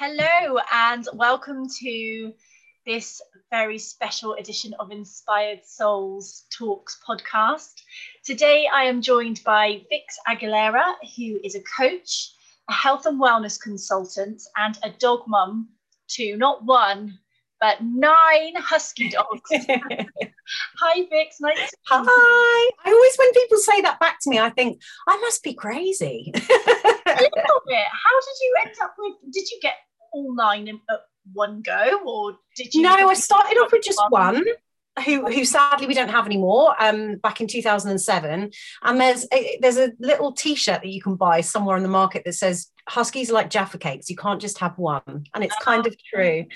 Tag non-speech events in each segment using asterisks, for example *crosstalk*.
Hello, and welcome to this very special edition of Inspired Souls Talks podcast. Today, I am joined by Vix Aguilera, who is a coach, a health and wellness consultant, and a dog mum to not one, but nine husky dogs. *laughs* Hi, Vix. Nice. Hi. I always, when people say that back to me, I think I must be crazy. *laughs* a little bit. How did you end up with? Did you get all nine in, at one go, or did you? No, I started off with just one. Who, who sadly we don't have anymore um back in 2007 and there's a, there's a little t-shirt that you can buy somewhere on the market that says huskies are like jaffa cakes you can't just have one and it's kind of true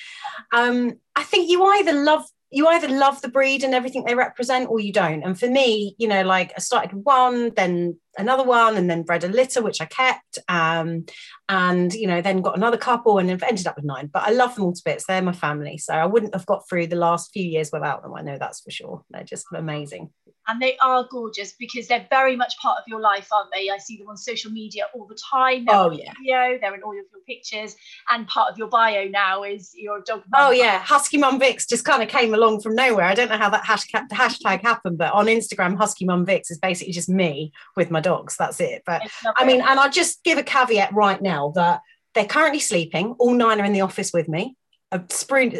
um i think you either love you either love the breed and everything they represent or you don't. And for me, you know, like I started one, then another one, and then bred a litter, which I kept. Um, and, you know, then got another couple and ended up with nine. But I love them all to bits. They're my family. So I wouldn't have got through the last few years without them. I know that's for sure. They're just amazing and they are gorgeous because they're very much part of your life, aren't they? I see them on social media all the time. They're oh yeah, video, they're in all of your pictures, and part of your bio now is your dog. Oh, mum. Oh yeah, Husky Mum Vix just kind of came along from nowhere. I don't know how that hashtag, hashtag happened, but on Instagram, Husky Mum Vix is basically just me with my dogs. That's it. But I mean, and I'll just give a caveat right now that they're currently sleeping. All nine are in the office with me. I've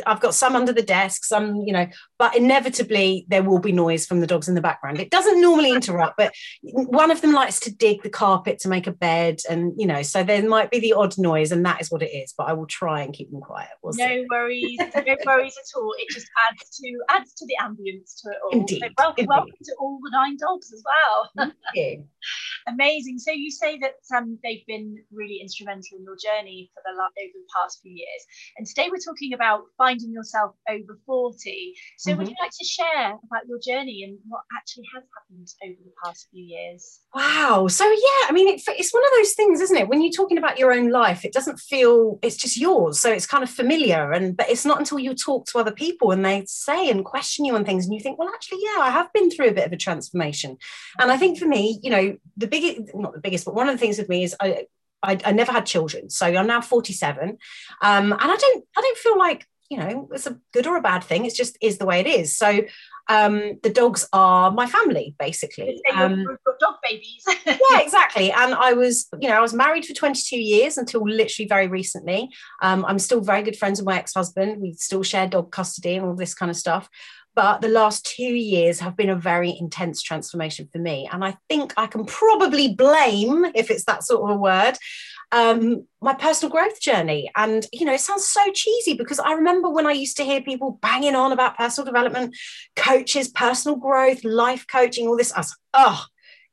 I've got some under the desk, some, you know, but inevitably there will be noise from the dogs in the background. It doesn't normally interrupt, but one of them likes to dig the carpet to make a bed, and you know, so there might be the odd noise, and that is what it is. But I will try and keep them quiet. We'll no see. worries, no worries at all. It just adds to adds to the ambience to it all. Indeed. So welcome, welcome to all the nine dogs as well. *laughs* Thank you. Amazing. So you say that um, they've been really instrumental in your journey for the over the past few years, and today we're talking about finding yourself over 40. So, mm-hmm. would you like to share about your journey and what actually has happened over the past few years? Wow. So, yeah, I mean, it, it's one of those things, isn't it? When you're talking about your own life, it doesn't feel it's just yours. So, it's kind of familiar. And, but it's not until you talk to other people and they say and question you on things, and you think, well, actually, yeah, I have been through a bit of a transformation. And I think for me, you know, the biggest, not the biggest, but one of the things with me is I, I, I never had children, so I'm now 47, um, and I don't I don't feel like you know it's a good or a bad thing. It's just is the way it is. So um, the dogs are my family basically. Um, dog babies. *laughs* yeah, *laughs* exactly. And I was, you know, I was married for 22 years until literally very recently. Um, I'm still very good friends with my ex-husband. We still share dog custody and all this kind of stuff. But the last two years have been a very intense transformation for me. And I think I can probably blame, if it's that sort of a word, um, my personal growth journey. And, you know, it sounds so cheesy because I remember when I used to hear people banging on about personal development, coaches, personal growth, life coaching, all this. I was, oh,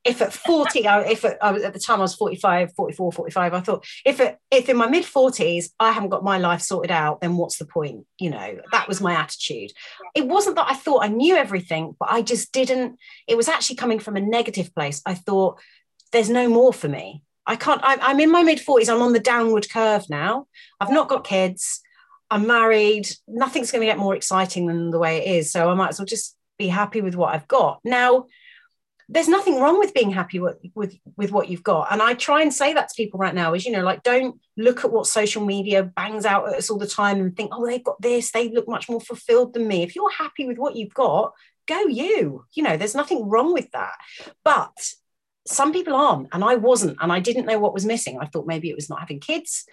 if at 40 if at, at, the time i was 45 44 45 i thought if it, if in my mid 40s i haven't got my life sorted out then what's the point? You know that was my attitude. It wasn't that i thought i knew everything but i just didn't it was actually coming from a negative place. I thought there's no more for me. I can't I, i'm in my mid 40s i'm on the downward curve now. I've not got kids i'm married nothing's going to get more exciting than the way it is so i might as well just be happy with what i've got. Now there's nothing wrong with being happy with, with with what you've got. And i try and say that to people right now is you know like don't look at what social media bangs out at us all the time and think oh they've got this. They look much more fulfilled than me. If you're happy with what you've got go you. You know there's nothing wrong with that. But some people aren't and i wasn't and i didn't know what was missing. I thought maybe it was not having kids.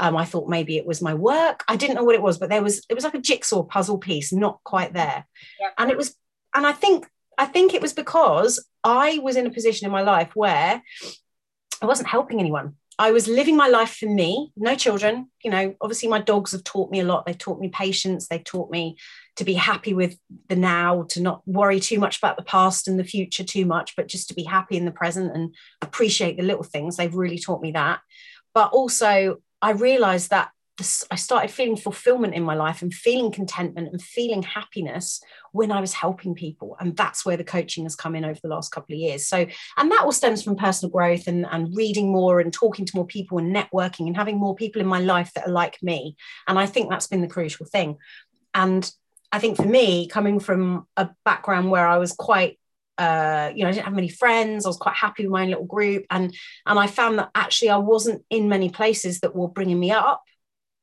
Um, i thought maybe it was my work. I didn't know what it was but there was it was like a jigsaw puzzle piece not quite there. Yeah. and it was and i think I think it was because I was in a position in my life where I wasn't helping anyone. I was living my life for me, no children. You know, obviously, my dogs have taught me a lot. They've taught me patience. They've taught me to be happy with the now, to not worry too much about the past and the future too much, but just to be happy in the present and appreciate the little things. They've really taught me that. But also, I realized that I started feeling fulfillment in my life and feeling contentment and feeling happiness when I was helping people. And that's where the coaching has come in over the last couple of years. So, and that all stems from personal growth and, and reading more and talking to more people and networking and having more people in my life that are like me. And I think that's been the crucial thing. And I think for me, coming from a background where I was quite uh, you know, I didn't have many friends. I was quite happy with my own little group, and and I found that actually I wasn't in many places that were bringing me up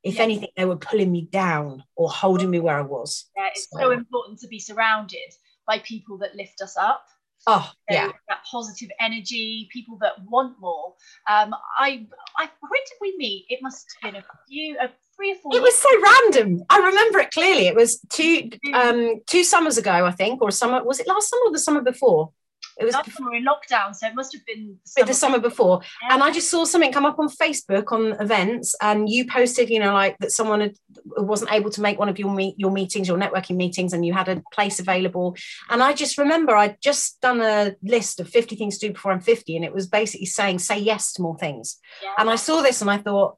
if anything, they were pulling me down or holding me where I was. Yeah, it's so. so important to be surrounded by people that lift us up. Oh, yeah. That positive energy, people that want more. Um, I, I, when did we meet? It must have been a few, a three or four. It was so random. I remember it clearly. It was two, um, two summers ago, I think, or summer. Was it last summer or the summer before? It was before in lockdown, so it must have been the summer, the summer before. Yeah. And I just saw something come up on Facebook on events, and you posted, you know, like that someone had, wasn't able to make one of your meet your meetings, your networking meetings, and you had a place available. And I just remember I'd just done a list of 50 things to do before I'm 50, and it was basically saying say yes to more things. Yeah. And I saw this and I thought,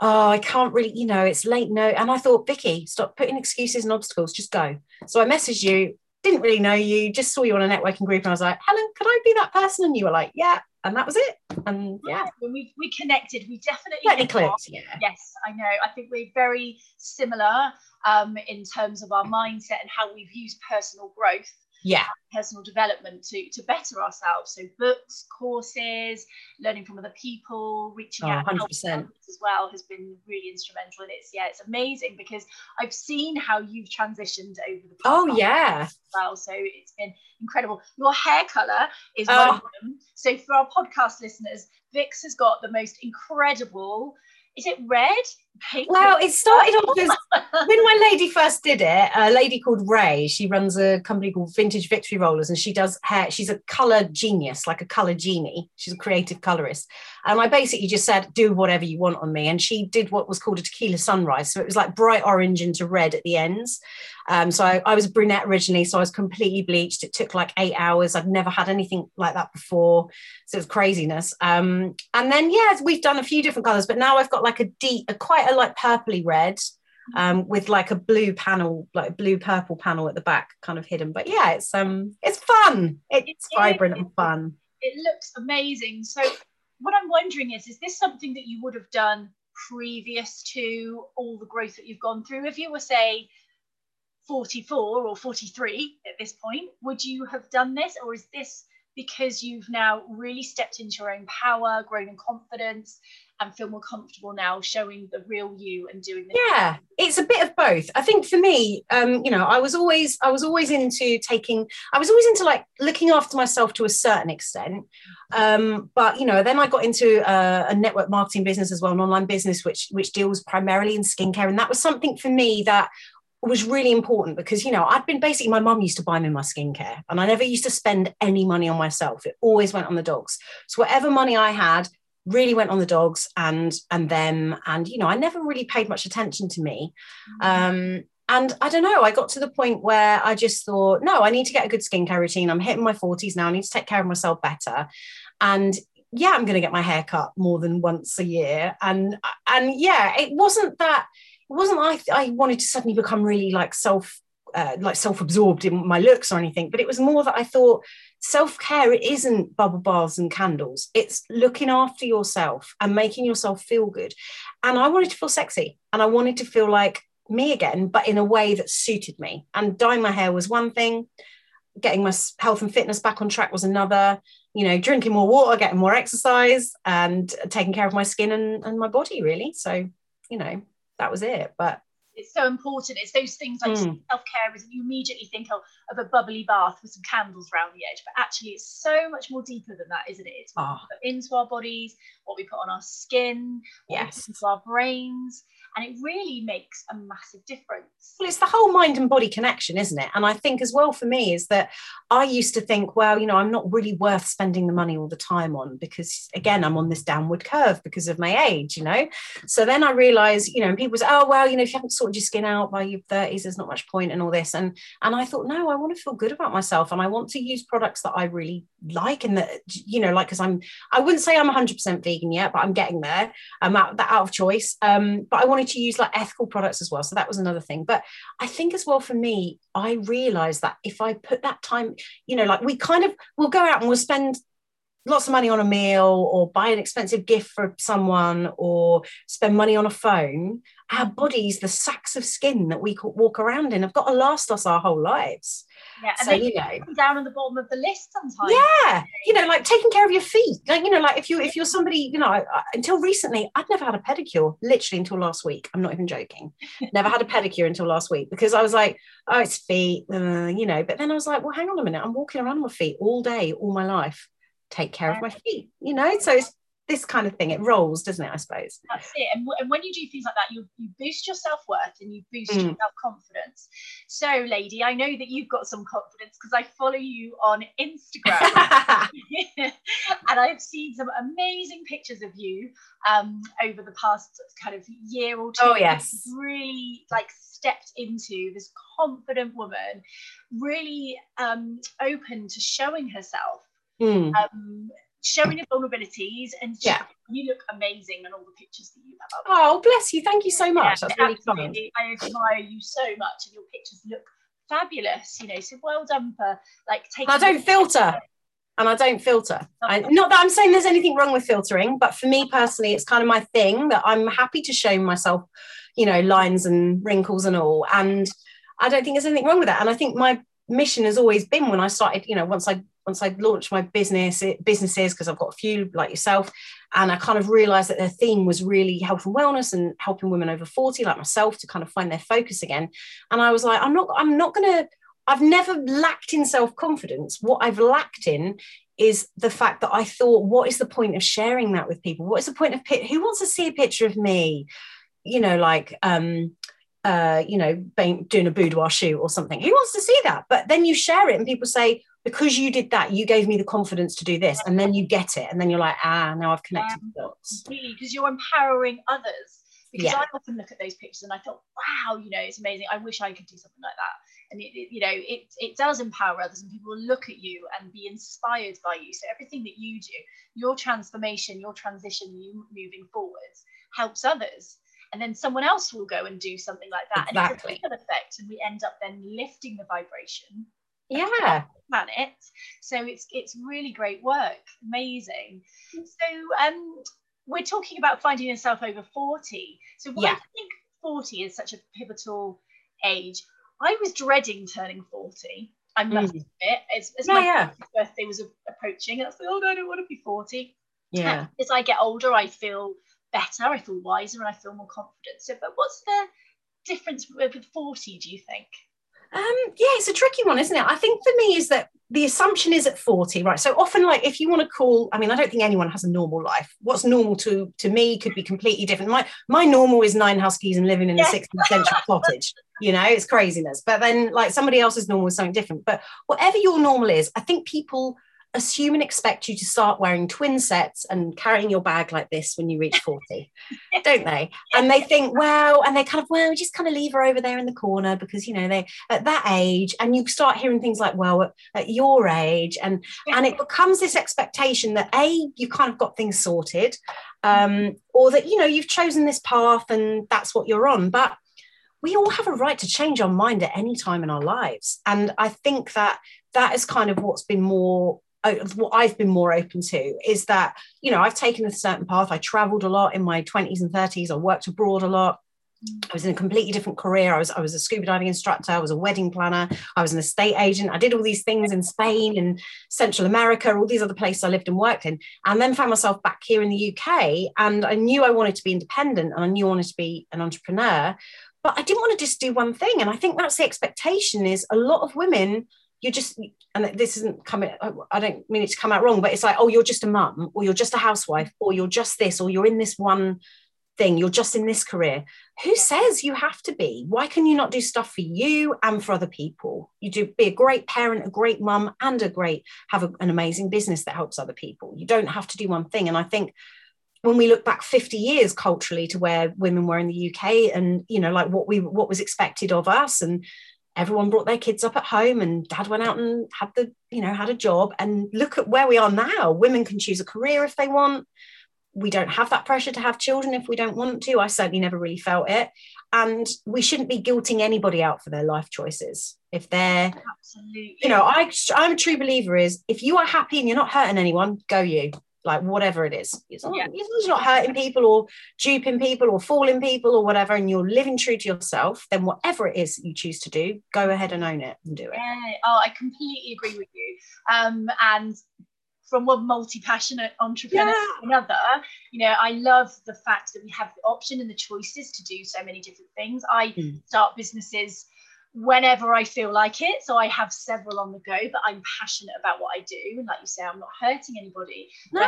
oh, I can't really, you know, it's late. No. And I thought, Vicky, stop putting excuses and obstacles, just go. So I messaged you didn't really know you, just saw you on a networking group, and I was like, Helen, could I be that person? And you were like, yeah, and that was it. And yeah, we we connected, we definitely definitely clicked. Yeah, yes, I know. I think we're very similar um, in terms of our mindset and how we've used personal growth yeah personal development to to better ourselves so books courses learning from other people reaching oh, out 100%. as well has been really instrumental and it's yeah it's amazing because i've seen how you've transitioned over the oh yeah well so it's been incredible your hair color is oh. one of them so for our podcast listeners vix has got the most incredible is it red? Well, it started off as *laughs* when my lady first did it, a lady called Ray, she runs a company called Vintage Victory Rollers and she does hair. She's a color genius, like a color genie. She's a creative colorist. And I basically just said, do whatever you want on me. And she did what was called a tequila sunrise. So it was like bright orange into red at the ends. Um, so I, I was a brunette originally, so I was completely bleached. It took like eight hours. I'd never had anything like that before. So it was craziness. Um, and then, yeah, we've done a few different colors, but now I've got like a deep, a quite a like purpley red um, with like a blue panel, like blue purple panel at the back, kind of hidden. But yeah, it's um, it's fun. It's it vibrant and fun. It looks amazing. So what I'm wondering is, is this something that you would have done previous to all the growth that you've gone through? If you were say 44 or 43 at this point, would you have done this, or is this because you've now really stepped into your own power, grown in confidence, and feel more comfortable now showing the real you and doing the yeah it's a bit of both. I think for me um you know i was always i was always into taking i was always into like looking after myself to a certain extent. Um but you know then i got into a, a network marketing business as well an online business which which deals primarily in skincare. And that was something for me that was really important because you know I'd been basically my mum used to buy me my skincare and I never used to spend any money on myself. It always went on the dogs. So whatever money I had really went on the dogs and and them. And you know I never really paid much attention to me. Mm-hmm. um and I don't know I got to the point where I just thought no I need to get a good skincare routine. I'm hitting my 40s now. I need to take care of myself better. And yeah I'm going to get my hair cut more than once a year. And and yeah it wasn't that it wasn't I I wanted to suddenly become really like self uh, like self-absorbed in my looks or anything but it was more that I thought self-care it isn't bubble baths and candles. It's looking after yourself and making yourself feel good. And I wanted to feel sexy and I wanted to feel like me again but in a way that suited me. And dyeing my hair was one thing getting my health and fitness back on track was another you know drinking more water getting more exercise and taking care of my skin and, and my body really. So you know that was it. But it's so important. It's those things like mm. self care is you immediately think of, of a bubbly bath with some candles around the edge, but actually it's so much more deeper than that, isn't it? It's what oh. we put into our bodies, what we put on our skin, yes, into our brains and it really makes a massive difference. Well, it's the whole mind and body connection, isn't it? And I think as well for me is that I used to think, well, you know, I'm not really worth spending the money all the time on because again, I'm on this downward curve because of my age, you know. So then I realized, you know, people say, oh, well, you know, if you haven't sorted your skin out by your 30s, there's not much point and all this. And and I thought, no, I want to feel good about myself and I want to use products that I really like and that, you know, like because I'm I wouldn't say I'm 100% vegan yet, but I'm getting there. I'm out out of choice. Um, but I want to use like ethical products as well. So that was another thing. But I think as well for me, I realized that if I put that time, you know, like we kind of we'll go out and we'll spend lots of money on a meal or buy an expensive gift for someone or spend money on a phone, our bodies, the sacks of skin that we walk around in, have got to last us our whole lives. Yeah, and so, you know, down on the bottom of the list sometimes. Yeah, you know, like taking care of your feet. Like you know, like if you if you're somebody, you know, I, until recently, I'd never had a pedicure. Literally until last week. I'm not even joking. never had a pedicure until last week because I was like, oh, it's feet, uh, you know. But then I was like, well, hang on a minute. I'm walking around on my feet all day, all my life. Take care of my feet, you know. So it's this kind of thing. It rolls, doesn't it? I suppose. That's it. And, w- and when you do things like that, you, you boost your self worth and you boost mm. your self confidence. So, lady, I know that you've got some confidence because I follow you on Instagram, *laughs* *laughs* and I've seen some amazing pictures of you um, over the past kind of year or two. Oh yes, really like stepped into this confident woman, really um, open to showing herself. Mm. Um, showing your vulnerabilities and yeah. you look amazing in all the pictures that you have. Oh, bless you. Thank you so much. Yeah, That's really kind. I admire you so much and your pictures look fabulous, you know, so well done for like taking I don't filter. And I don't filter. I, not that I'm saying there's anything wrong with filtering, but for me personally, it's kind of my thing that I'm happy to show myself, you know, lines and wrinkles and all. And I don't think there's anything wrong with that. And I think my mission has always been when I started, you know, once I once I launched my business businesses because I've got a few like yourself, and I kind of realized that their theme was really health and wellness and helping women over 40 like myself to kind of find their focus again. And I was like, I'm not, I'm not gonna, I've never lacked in self-confidence. What I've lacked in is the fact that I thought, what is the point of sharing that with people? What is the point of who wants to see a picture of me? You know, like um uh, you know, doing a boudoir shoot or something. Who wants to see that? But then you share it and people say, because you did that, you gave me the confidence to do this. And then you get it. And then you're like, ah, now I've connected um, the dots. Because you're empowering others. Because yeah. I often look at those pictures and I thought, wow, you know, it's amazing. I wish I could do something like that. And it, it, you know, it it does empower others, and people will look at you and be inspired by you. So everything that you do, your transformation, your transition, you moving forwards, helps others and then someone else will go and do something like that exactly. and it's a ripple effect and we end up then lifting the vibration yeah planet so it's it's really great work amazing so um we're talking about finding yourself over 40 so why yeah. do you think 40 is such a pivotal age i was dreading turning 40 i must mm. admit as, as yeah, my yeah. birthday was approaching i was like oh no i don't want to be 40 yeah as i get older i feel better, I feel wiser, and I feel more confident. So, but what's the difference with 40, do you think? Um, yeah, it's a tricky one, isn't it? I think for me is that the assumption is at 40, right? So often, like if you want to call, I mean, I don't think anyone has a normal life. What's normal to to me could be completely different. My my normal is nine huskies and living in a 16th century *laughs* cottage. You know, it's craziness. But then like somebody else's normal is something different. But whatever your normal is, I think people assume and expect you to start wearing twin sets and carrying your bag like this when you reach 40, *laughs* don't they? And they think, well, and they kind of, well, just kind of leave her over there in the corner because, you know, they at that age, and you start hearing things like, well, at, at your age, and and it becomes this expectation that A, you kind of got things sorted, um, or that, you know, you've chosen this path and that's what you're on. But we all have a right to change our mind at any time in our lives. And I think that that is kind of what's been more what I've been more open to is that, you know, I've taken a certain path. I traveled a lot in my 20s and 30s. I worked abroad a lot. Mm. I was in a completely different career. I was I was a scuba diving instructor. I was a wedding planner. I was an estate agent. I did all these things in Spain and Central America, all these other places I lived and worked in, and then found myself back here in the UK. And I knew I wanted to be independent, and I knew I wanted to be an entrepreneur, but I didn't want to just do one thing. And I think that's the expectation: is a lot of women you're just and this isn't coming i don't mean it to come out wrong but it's like oh you're just a mum or you're just a housewife or you're just this or you're in this one thing you're just in this career. Who says you have to be? Why can you not do stuff for you and for other people? You do be a great parent a great mum and a great have a, an amazing business that helps other people. You don't have to do one thing. And i think when we look back 50 years culturally to where women were in the UK and you know like what we what was expected of us and everyone brought their kids up at home and dad went out and had the you know had a job and look at where we are now women can choose a career if they want we don't have that pressure to have children if we don't want to. I certainly never really felt it. And we shouldn't be guilting anybody out for their life choices. If they're, Absolutely. you know, I, I'm a true believer is if you are happy and you're not hurting anyone, go you. Like whatever it is, as long Yeah. as you're not hurting people or duping people or fooling people or whatever, and you're living true to yourself, then whatever it is you choose to do, go ahead and own it and do it. Yeah. Oh, I completely agree with you. Um, and from one multi-passionate entrepreneur Yeah. to another, you know, I love the fact that we have the option and the choices to do so many different things. I Mm. start businesses whenever I feel like it. So I have several on the go, but I'm passionate about what I do. And like you say, I'm not hurting anybody. No.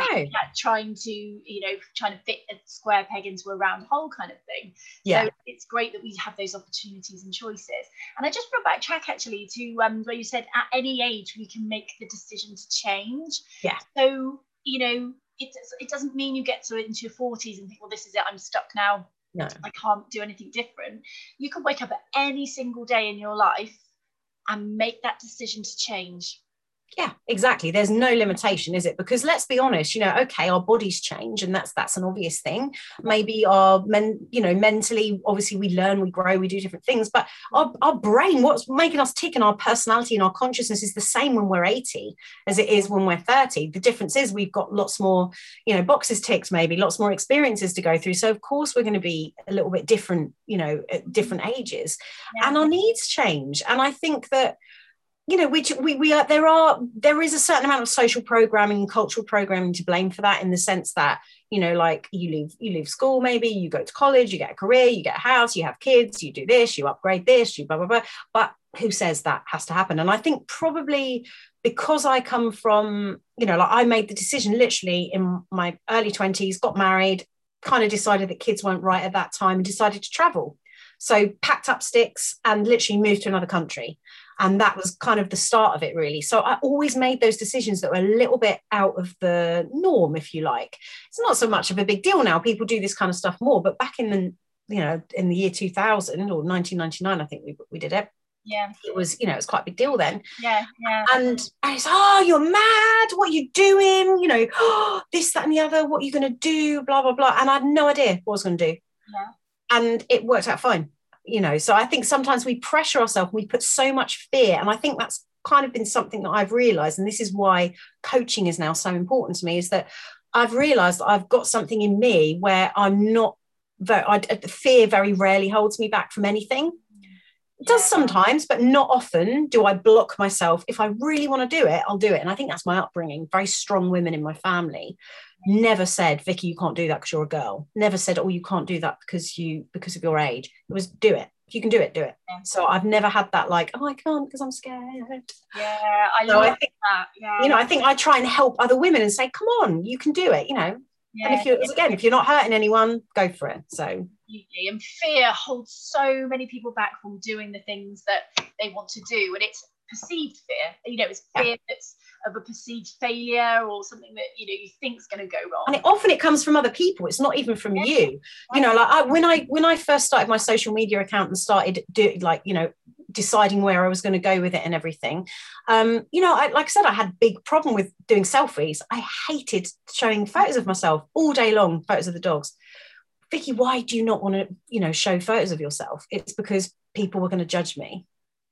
Trying to, you know, trying to fit a square peg into a round hole kind of thing. Yeah. So it's great that we have those opportunities and choices. And I just want to backtrack actually to um, where you said at any age we can make the decision to change. Yeah. So, you know, it, it doesn't mean you get to it into your 40s and think, well, this is it, I'm stuck now. No. I can't do anything different. You can wake up at any single day in your life and make that decision to change. Yeah, exactly. There's no limitation, is it? Because let's be honest, you know, okay, our bodies change, and that's that's an obvious thing. Maybe our men, you know, mentally, obviously we learn, we grow, we do different things, but our, our brain, what's making us tick and our personality and our consciousness is the same when we're 80 as it is when we're 30. The difference is we've got lots more, you know, boxes ticked, maybe lots more experiences to go through. So of course we're going to be a little bit different, you know, at different ages and our needs change and i think that you know which we, we are there are there is a certain amount of social programming cultural programming to blame for that in the sense that you know like you leave you leave school maybe you go to college you get a career you get a house you have kids you do this you upgrade this you blah blah blah. But who says that has to happen? And i think probably because i come from you know like i made the decision literally in my early 20s got married kind of decided that kids weren't right at that time and decided to travel. So packed up sticks and literally moved to another country. And that was kind of the start of it, really. So I always made those decisions that were a little bit out of the norm, if you like. It's not so much of a big deal now. People do this kind of stuff more. But back in the, you know, in the year 2000 or 1999, I think we, we did it. Yeah, It was, you know, it's quite a big deal then. yeah, yeah. And, and it's, oh, you're mad. What are you doing? You know, oh, *gasps* this, that, and the other. What are you going to do? Blah, blah, blah. And I had no idea what I was going to do Yeah. and it worked out fine you know so i think sometimes we pressure ourselves we put so much fear and i think that's kind of been something that i've realized and this is why coaching is now so important to me is that i've realized that i've got something in me where i'm not very I, uh, fear very rarely holds me back from anything. It does sometimes but not often do i block myself. If i really want to do it i'll do it and i think that's my upbringing very strong women in my family never said vicky you can't do that because you're a girl never said oh you can't do that because you because of your age it was do it if you can do it do it Yeah. so i've never had that like oh i can't because i'm scared Yeah, I So I think- that. Yeah, you know i think i try and help other women and say come on you can do it you know yeah, and if you're again if you're not hurting anyone go for it so. And fear holds so many people back from doing the things that they want to do, and it's perceived fear. You know, it's Yeah. fear that's of a perceived failure or something that you know you think's going to go wrong. and it, often it comes from other people it's not even from Yeah. you. You know like I, when i when i first started my social media account and started doing like you know deciding where i was going to go with it and everything um you know I, like i said i had big problem with doing selfies. I hated showing photos of myself all day long photos of the dogs. Vicky why do you not want to you know show photos of yourself? It's because people were going to judge me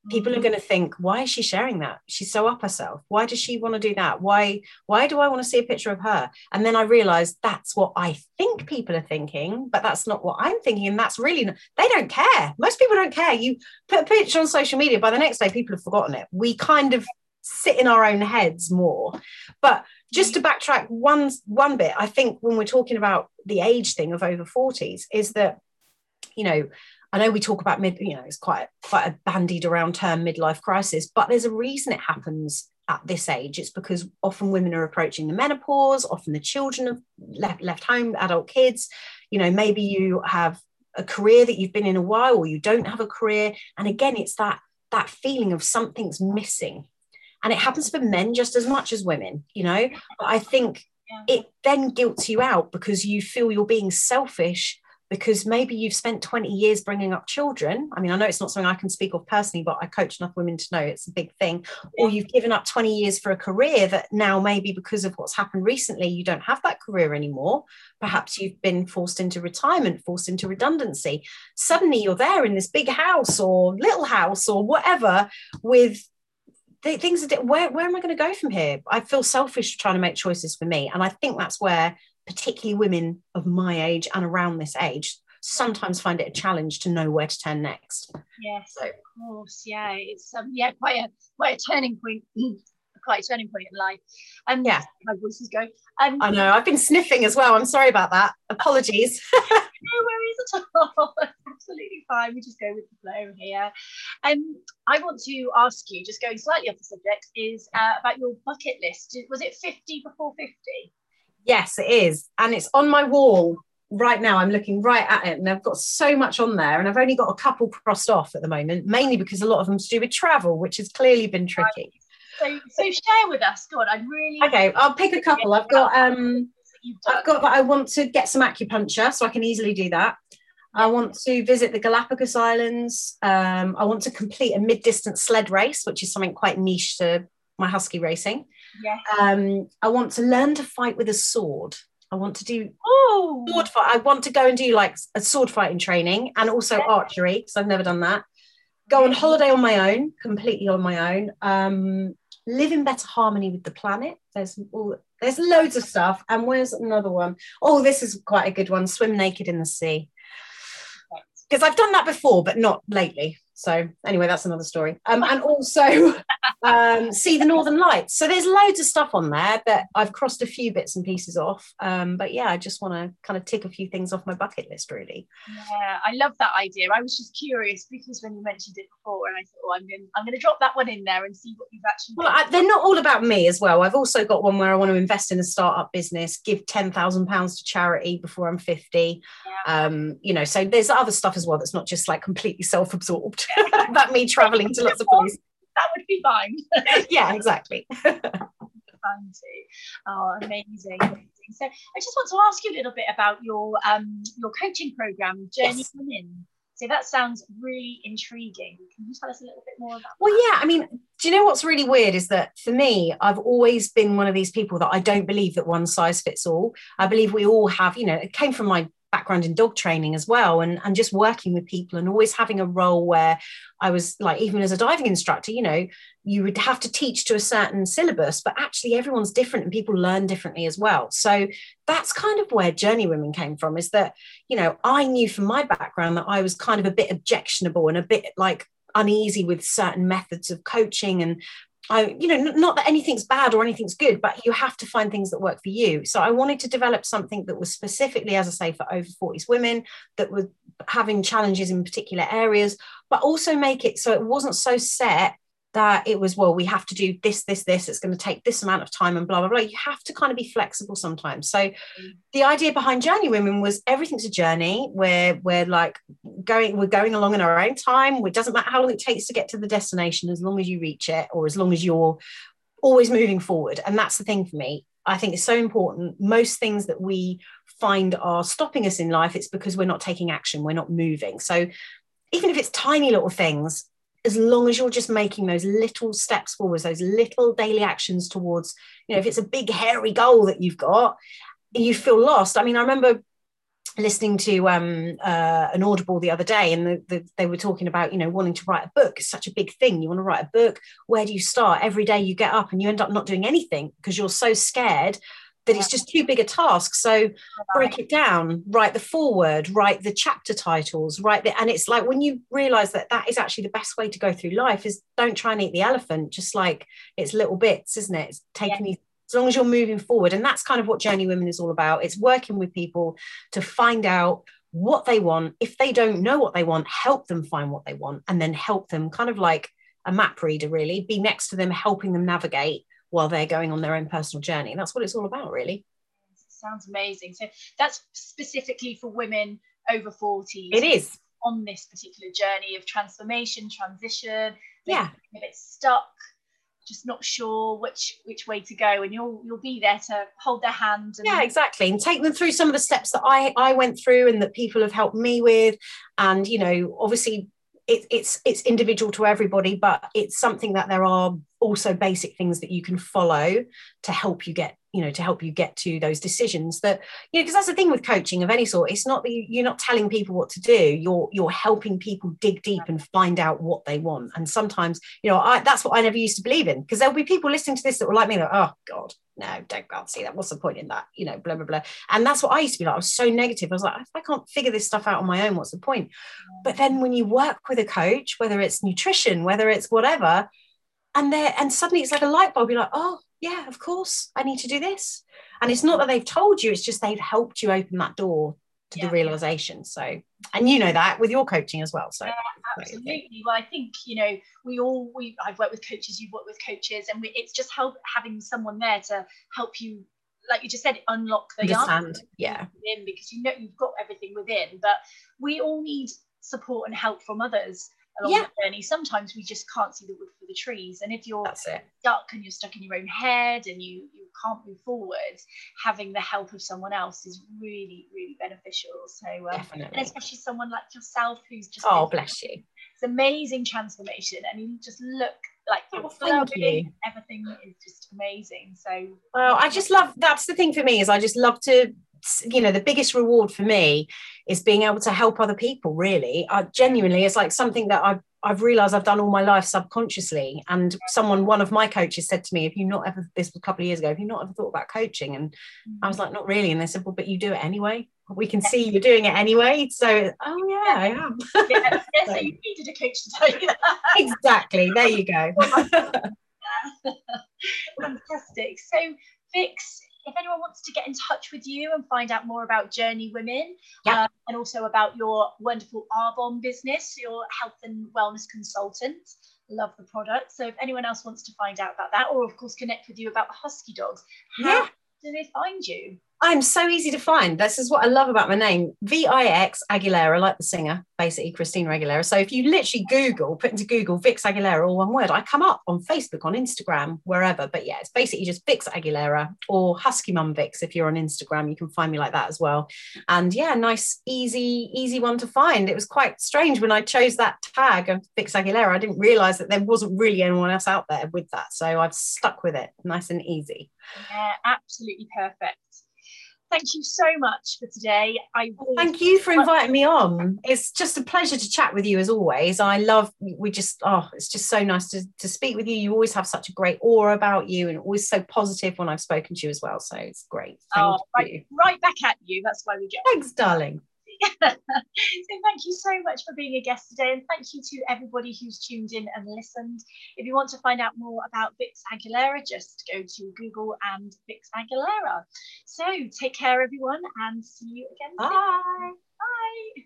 people are mm-hmm. going to think why is she sharing that? She's so up herself. Why does she want to do that? Why why do i want to see a picture of her? And then i realized that's what i think people are thinking but that's not what i'm thinking and that's really not, they don't care. Most people don't care. You put a picture on social media by the next day people have forgotten it. We kind of sit in our own heads more. But just to backtrack one one bit i think when we're talking about the age thing of over 40s is that you know I know we talk about mid, you know, it's quite quite a bandied around term midlife crisis, but there's a reason it happens at this age. It's because often women are approaching the menopause, often the children have left left home, adult kids. You know, maybe you have a career that you've been in a while, or you don't have a career, and again, it's that that feeling of something's missing, and it happens for men just as much as women. You know, but I think it then guilts you out because you feel you're being selfish because maybe you've spent 20 years bringing up children. I mean, I know it's not something I can speak of personally, but I coach enough women to know it's a big thing. Or you've given up 20 years for a career that now, maybe because of what's happened recently, you don't have that career anymore. Perhaps you've been forced into retirement, forced into redundancy. Suddenly you're there in this big house or little house or whatever with the things that where, where am I going to go from here? I feel selfish trying to make choices for me. And I think that's where particularly women of my age and around this age sometimes find it a challenge to know where to turn next. Yes, so, of course. Yeah, it's um, yeah, quite a quite a turning point. *clears throat* quite a turning point in life. And yeah, my voice is going. Um, I know. I've been sniffing as well. I'm sorry about that. Apologies. *laughs* no worries at all. *laughs* Absolutely fine. We just go with the flow here. Um, I want to ask you, just going slightly off the subject, is uh, about your bucket list. Was it 50 before 50? Yes, it is. And it's on my wall right now. I'm looking right at it and I've got so much on there. And I've only got a couple crossed off at the moment, mainly because a lot of them to do with travel, which has clearly been tricky. So, so share with us. God, I'd really okay. I'll pick a couple. I've got um, I've got that. I want to get some acupuncture, so I can easily do that. I want to visit the Galapagos Islands. Um, I want to complete a mid-distance sled race, which is something quite niche to my husky racing. Yes. Um, I want to learn to fight with a sword. I want to do oh. sword fight. I want to go and do like a sword fighting training and also yeah. archery because I've never done that. Go on holiday on my own, completely on my own. Um, live in better harmony with the planet. There's all, there's loads of stuff. And where's another one? Oh, this is quite a good one. Swim naked in the sea. Because I've done that before, but not lately. So anyway, that's another story. Um, *laughs* and also um, see the Northern Lights. So there's loads of stuff on there that I've crossed a few bits and pieces off. Um, but yeah, I just want to kind of tick a few things off my bucket list, really. Yeah, I love that idea. I was just curious because when you mentioned it before, and I thought, oh, I'm going, I'm going to drop that one in there and see what you've actually. Well, I, they're not all about me as well. I've also got one where I want to invest in a startup business, give ten thousand pounds to charity before I'm fifty. Yeah. Um, you know, so there's other stuff as well that's not just like completely self-absorbed. *laughs* about me traveling to lots of *laughs* places that would be fine. *laughs* yeah, exactly. *laughs* Fancy. oh, amazing, amazing. So I just want to ask you a little bit about your um your coaching program, Journey yes. Women. So that sounds really intriguing. Can you tell us a little bit more about Well, that? yeah, I mean, do you know what's really weird is that for me, I've always been one of these people that I don't believe that one size fits all. I believe we all have, you know, it came from my background in dog training as well and, and just working with people and always having a role where I was like even as a diving instructor you know you would have to teach to a certain syllabus but actually everyone's different and people learn differently as well. So that's kind of where journey women came from is that you know I knew from my background that I was kind of a bit objectionable and a bit like uneasy with certain methods of coaching and I, you know, not that anything's bad or anything's good, but you have to find things that work for you. So I wanted to develop something that was specifically, as I say, for over 40s women that were having challenges in particular areas, but also make it so it wasn't so set that it was well we have to do this this this it's going to take this amount of time and blah blah blah. You have to kind of be flexible sometimes. So the idea behind journey women was everything's a journey. Where we're like going we're going along in our own time. It doesn't matter how long it takes to get to the destination as long as you reach it or as long as you're always moving forward. And that's the thing for me. I think it's so important. Most things that we find are stopping us in life it's because we're not taking action. We're not moving. So even if it's tiny little things as long as you're just making those little steps forwards, those little daily actions towards, you know, if it's a big hairy goal that you've got, you feel lost. I mean, I remember listening to um, uh, an audible the other day and the, the, they were talking about you know wanting to write a book it's such a big thing you want to write a book where do you start every day you get up and you end up not doing anything because you're so scared that it's just too big a task. So break it down, write the foreword, write the chapter titles, write the, and it's like when you realize that that is actually the best way to go through life is don't try and eat the elephant, just like it's little bits, isn't it? It's taking yeah. these, as long as you're moving forward. And that's kind of what Journey Women is all about. It's working with people to find out what they want. If they don't know what they want, help them find what they want and then help them kind of like a map reader, really, be next to them, helping them navigate while they're going on their own personal journey. And that's what it's all about, really. Sounds amazing. So that's specifically for women over 40. It is. On this particular journey of transformation, transition, yeah. a bit stuck. just not sure which which way to go and you'll you'll be there to hold their hand and yeah exactly and take them through some of the steps that i i went through and that people have helped me with and you know obviously it, it's it's individual to everybody but it's something that there are also basic things that you can follow to help you get you know to help you get to those decisions that you know because that's the thing with coaching of any sort it's not that you, are not telling people what to do you're you're helping people dig deep and find out what they want. And sometimes you know I, that's what i never used to believe in because there'll be people listening to this that were like me like oh god no don't go see that. What's the point in that? You know blah blah blah. And that's what i used to be like. I was so negative. I was like i can't figure this stuff out on my own. What's the point? But then when you work with a coach whether it's nutrition whether it's whatever and there and suddenly it's like a light bulb you're like oh yeah, of course, I need to do this. And it's not that they've told you, it's just they've helped you open that door to yeah. the realization. So, and you know that with your coaching as well. So, yeah, absolutely. Well, I think, you know, we all, we, I've worked with coaches, you've worked with coaches, and we, it's just help having someone there to help you like you just said, unlock the understand, yeah, within because you know you've got everything within. But we all need support and help from others along yeah. the journey. Sometimes we just can't see the wood for the trees. And if you're stuck and you're stuck in your own head and you you can't move forward, having the help of someone else is really, really beneficial. So um, Definitely. and especially someone like yourself who's just oh bless you. It's amazing transformation and you just look like oh, thank you. everything is just amazing. So well I just love that's the thing for me is I just love to you know the biggest reward for me is being able to help other people really. I genuinely it's like something that I've I've realized I've done all my life subconsciously. And someone one of my coaches said to me have you not ever this was a couple of years ago have you not ever thought about coaching? And I was mm. like not really. And they said well but you do it anyway. We can see you're doing it anyway. So oh yeah I am. *laughs* Yeah, *laughs* yeah so you needed a coach to tell you that. Exactly. There you go. *laughs* Oh Fantastic. So Vix if anyone wants to get in touch with you and find out more about Journey Women yeah. Um, and also about your wonderful Arbonne business, your health and wellness consultant, love the product. So if anyone else wants to find out about that, or of course connect with you about the Husky dogs, how yeah. do they find you? I'm so easy to find. This is what I love about my name. V-I-X Aguilera, like the singer, basically Christina Aguilera. So if you literally Google, put into Google Vix Aguilera, all one word, I come up on Facebook, on Instagram, wherever. But yeah, it's basically just Vix Aguilera or Husky Mum Vix. If you're on Instagram, you can find me like that as well. And yeah, nice, easy, easy one to find. It was quite strange when I chose that tag of Vix Aguilera. I didn't realize that there wasn't really anyone else out there with that. So I've stuck with it, nice and easy. Yeah, absolutely perfect thank you so much for today. I thank you for inviting me on. It's just a pleasure to chat with you as always. I love we just oh, it's just so nice to, to speak with you. You always have such a great aura about you and always so positive when I've spoken to you as well. So it's great. Thank oh, right, right back at you. That's why we get thanks, darling. So thank you so much for being a guest today and thank you to everybody who's tuned in and listened. If you want to find out more about vix aguilera just go to google and vix aguilera. So take care everyone and see you again. Bye. Bye